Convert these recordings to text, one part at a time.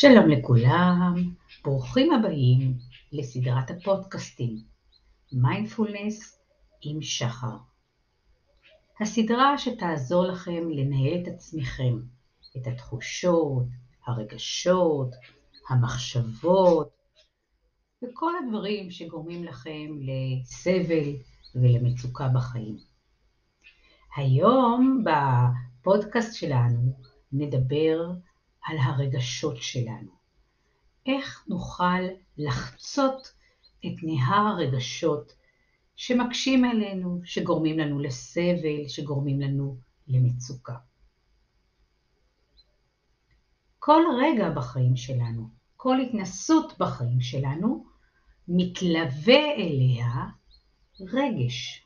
שלום לכולם, ברוכים הבאים לסדרת הפודקאסטים מיינדפולנס עם שחר. הסדרה שתעזור לכם לנהל את עצמכם, את התחושות, הרגשות, המחשבות וכל הדברים שגורמים לכם לסבל ולמצוקה בחיים. היום בפודקאסט שלנו נדבר על הרגשות שלנו. איך נוכל לחצות את נהר הרגשות שמקשים עלינו, שגורמים לנו לסבל, שגורמים לנו למצוקה. כל רגע בחיים שלנו, כל התנסות בחיים שלנו, מתלווה אליה רגש.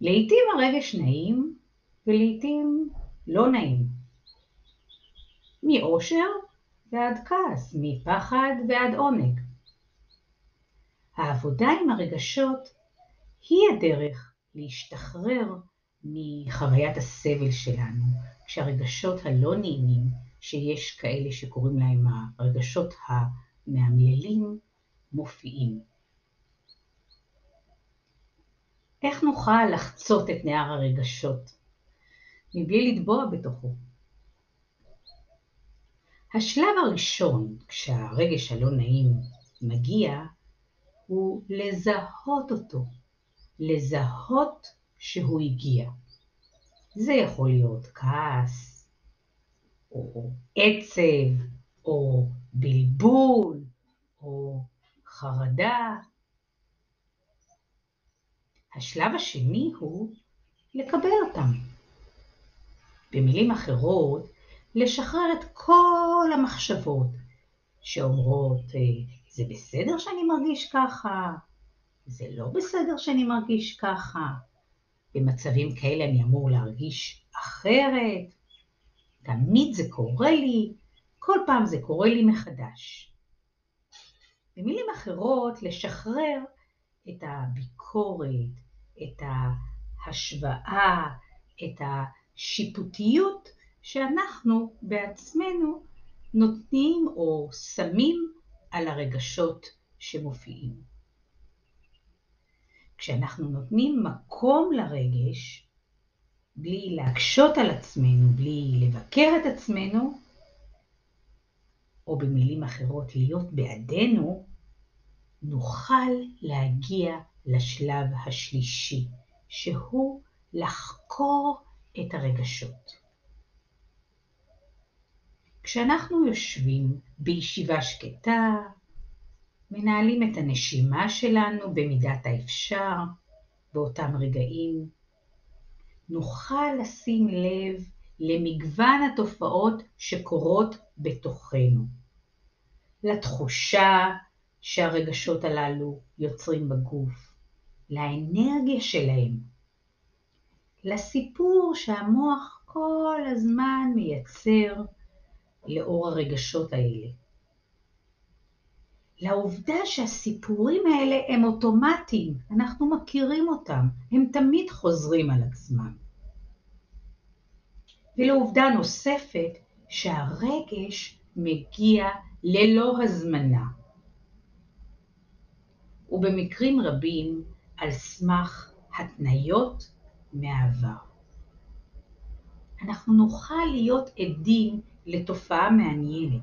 לעתים הרגש נעים ולעתים לא נעים. מאושר ועד כעס, מפחד ועד עונג. העבודה עם הרגשות היא הדרך להשתחרר מחוויית הסבל שלנו, כשהרגשות הלא נעימים, שיש כאלה שקוראים להם הרגשות המאמללים, מופיעים. איך נוכל לחצות את נהר הרגשות מבלי לטבוע בתוכו? השלב הראשון, כשהרגש הלא נעים מגיע, הוא לזהות אותו, לזהות שהוא הגיע. זה יכול להיות כעס, או עצב, או בלבול, או חרדה. השלב השני הוא לקבל אותם. במילים אחרות, לשחרר את כל המחשבות שאומרות, אה, זה בסדר שאני מרגיש ככה, זה לא בסדר שאני מרגיש ככה, במצבים כאלה אני אמור להרגיש אחרת, תמיד זה קורה לי, כל פעם זה קורה לי מחדש. במילים אחרות, לשחרר את הביקורת, את ההשוואה, את השיפוטיות שאנחנו בעצמנו נותנים או שמים על הרגשות שמופיעים. כשאנחנו נותנים מקום לרגש, בלי להקשות על עצמנו, בלי לבקר את עצמנו, או במילים אחרות להיות בעדנו, נוכל להגיע לשלב השלישי, שהוא לחקור את הרגשות. כשאנחנו יושבים בישיבה שקטה, מנהלים את הנשימה שלנו במידת האפשר באותם רגעים, נוכל לשים לב למגוון התופעות שקורות בתוכנו, לתחושה שהרגשות הללו יוצרים בגוף, לאנרגיה שלהם, לסיפור שהמוח כל הזמן מייצר לאור הרגשות האלה. לעובדה שהסיפורים האלה הם אוטומטיים, אנחנו מכירים אותם, הם תמיד חוזרים על עצמם. ולעובדה נוספת שהרגש מגיע ללא הזמנה, ובמקרים רבים על סמך התניות מהעבר. אנחנו נוכל להיות עדים לתופעה מעניינת,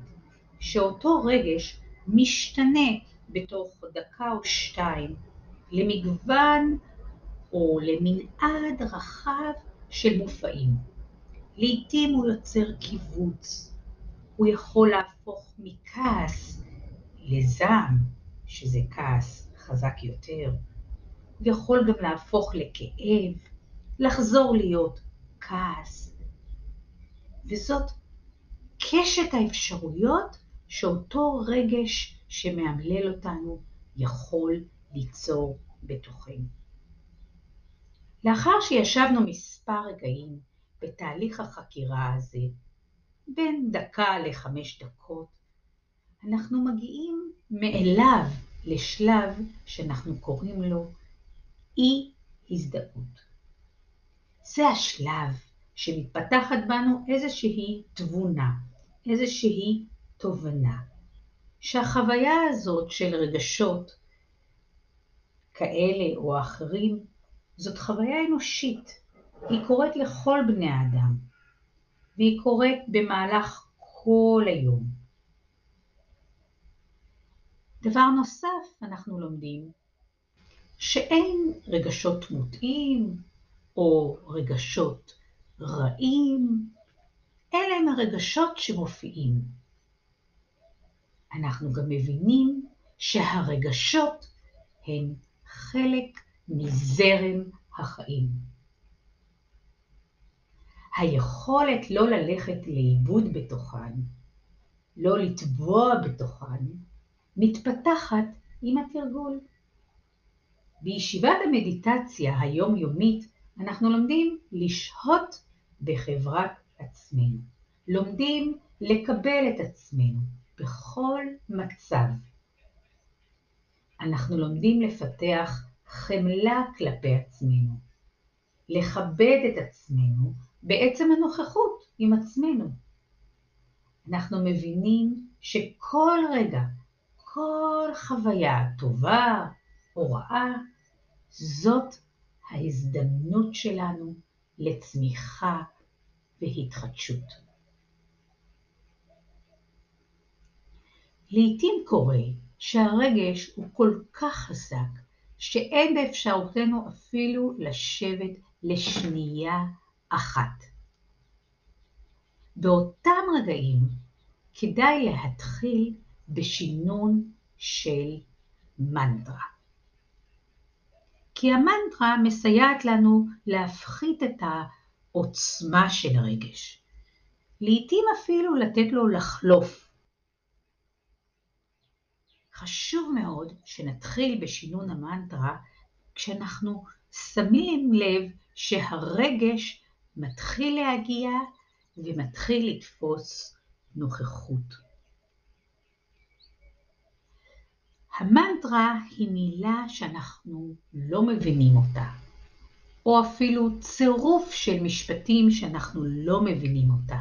שאותו רגש משתנה בתוך דקה או שתיים למגוון או למנעד רחב של מופעים. לעתים הוא יוצר קיבוץ, הוא יכול להפוך מכעס לזעם, שזה כעס חזק יותר, הוא יכול גם להפוך לכאב, לחזור להיות כעס. וזאת קשת האפשרויות שאותו רגש שמאמלל אותנו יכול ליצור בתוכנו. לאחר שישבנו מספר רגעים בתהליך החקירה הזה, בין דקה לחמש דקות, אנחנו מגיעים מאליו לשלב שאנחנו קוראים לו אי הזדהות. זה השלב שמתפתחת בנו איזושהי תבונה, איזושהי תובנה, שהחוויה הזאת של רגשות כאלה או אחרים, זאת חוויה אנושית. היא קורית לכל בני האדם, והיא קורית במהלך כל היום. דבר נוסף אנחנו לומדים, שאין רגשות מוטעים או רגשות רעים, אלה הם הרגשות שמופיעים. אנחנו גם מבינים שהרגשות הם חלק מזרם החיים. היכולת לא ללכת לאיבוד בתוכן, לא לטבוע בתוכן, מתפתחת עם התרגול. בישיבת המדיטציה היומיומית אנחנו לומדים לשהות בחברת עצמנו. לומדים לקבל את עצמנו בכל מצב. אנחנו לומדים לפתח חמלה כלפי עצמנו, לכבד את עצמנו בעצם הנוכחות עם עצמנו. אנחנו מבינים שכל רגע, כל חוויה טובה או רעה, זאת ההזדמנות שלנו לצמיחה והתחדשות. לעתים קורה שהרגש הוא כל כך חזק, שאין באפשרותנו אפילו לשבת לשנייה אחת. באותם רגעים כדאי להתחיל בשינון של מנטרה. כי המנטרה מסייעת לנו להפחית את העוצמה של הרגש. לעתים אפילו לתת לו לחלוף. חשוב מאוד שנתחיל בשינון המנטרה כשאנחנו שמים לב שהרגש מתחיל להגיע ומתחיל לתפוס נוכחות. המנטרה היא מילה שאנחנו לא מבינים אותה, או אפילו צירוף של משפטים שאנחנו לא מבינים אותה,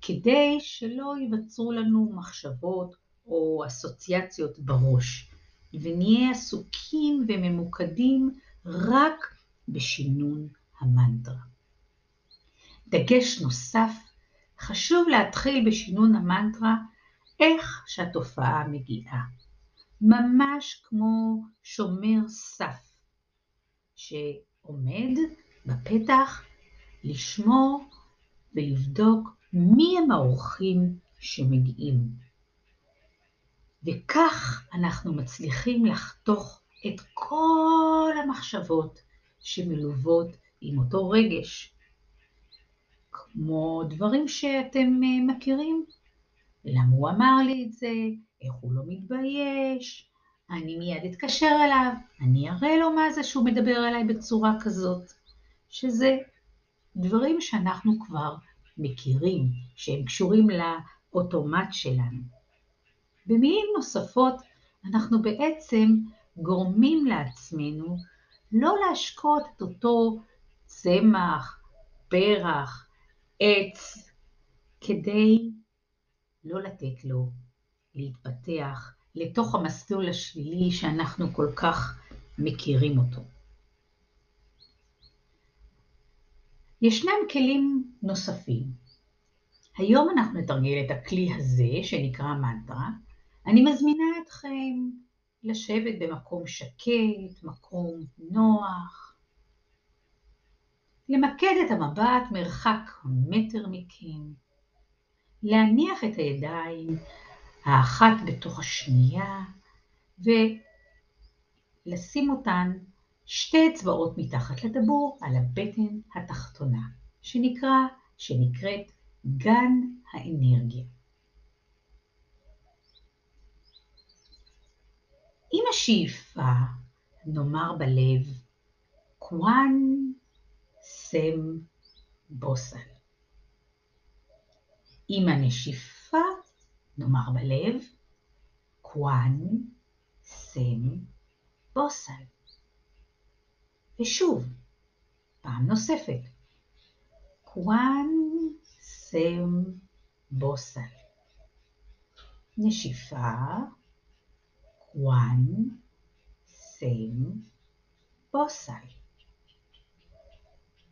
כדי שלא ייווצרו לנו מחשבות או אסוציאציות בראש, ונהיה עסוקים וממוקדים רק בשינון המנטרה. דגש נוסף, חשוב להתחיל בשינון המנטרה איך שהתופעה מגיעה. ממש כמו שומר סף שעומד בפתח לשמור ולבדוק מי הם האורחים שמגיעים. וכך אנחנו מצליחים לחתוך את כל המחשבות שמלוות עם אותו רגש. כמו דברים שאתם אה, מכירים. למה הוא אמר לי את זה? איך הוא לא מתבייש? אני מיד אתקשר אליו, אני אראה לו מה זה שהוא מדבר אליי בצורה כזאת. שזה דברים שאנחנו כבר מכירים, שהם קשורים לאוטומט שלנו. במילים נוספות, אנחנו בעצם גורמים לעצמנו לא להשקות את אותו צמח, פרח, עץ, כדי לא לתת לו להתפתח לתוך המסלול השלילי שאנחנו כל כך מכירים אותו. ישנם כלים נוספים. היום אנחנו נתרגל את הכלי הזה שנקרא מנטרה. אני מזמינה אתכם לשבת במקום שקט, מקום נוח, למקד את המבט מרחק מטר מכם, להניח את הידיים האחת בתוך השנייה ולשים אותן שתי אצבעות מתחת לדבור על הבטן התחתונה, שנקרא, שנקראת גן האנרגיה. עם השאיפה נאמר בלב קוואן סם בוסל. עם הנשיפה נאמר בלב קוואן סם בוסל. ושוב, פעם נוספת, קוואן סם בוסל. נשיפה, קוואן, סם, בוסל.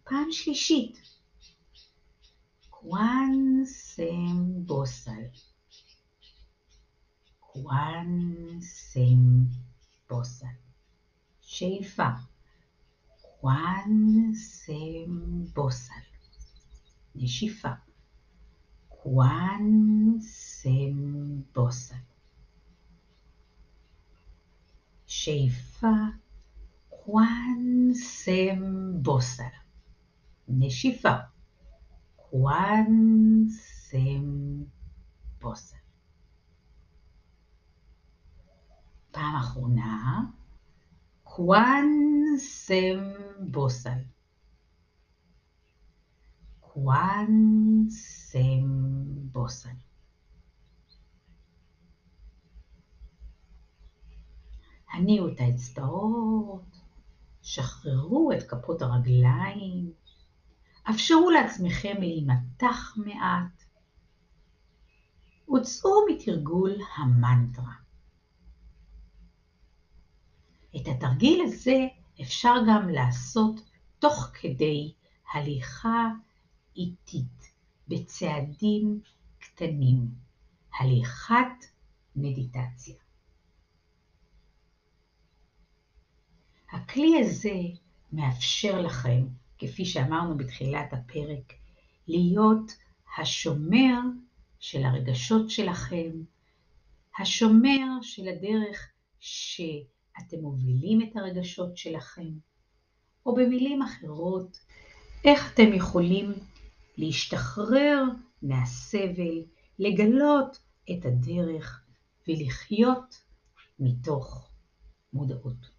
פעם שלישית, קוואן, סם, בוסל. קוואן, סם, בוסל. שאיפה, קוואן, סם, בוסל. נשיפה, קוואן, סם, בוסל. שאיפה, קוואן, סם, בוסל. נשיפה, קוואן, סם, בוסל. פעם אחרונה, קוואן, סם, בוסל. קוואן, סם, בוסל. הניעו את האצבעות, שחררו את כפות הרגליים, אפשרו לעצמכם להימתח מעט, וצאו מתרגול המנטרה. את התרגיל הזה אפשר גם לעשות תוך כדי הליכה איטית, בצעדים קטנים, הליכת מדיטציה. הכלי הזה מאפשר לכם, כפי שאמרנו בתחילת הפרק, להיות השומר של הרגשות שלכם, השומר של הדרך שאתם מובילים את הרגשות שלכם, או במילים אחרות, איך אתם יכולים להשתחרר מהסבל, לגלות את הדרך ולחיות מתוך מודעות.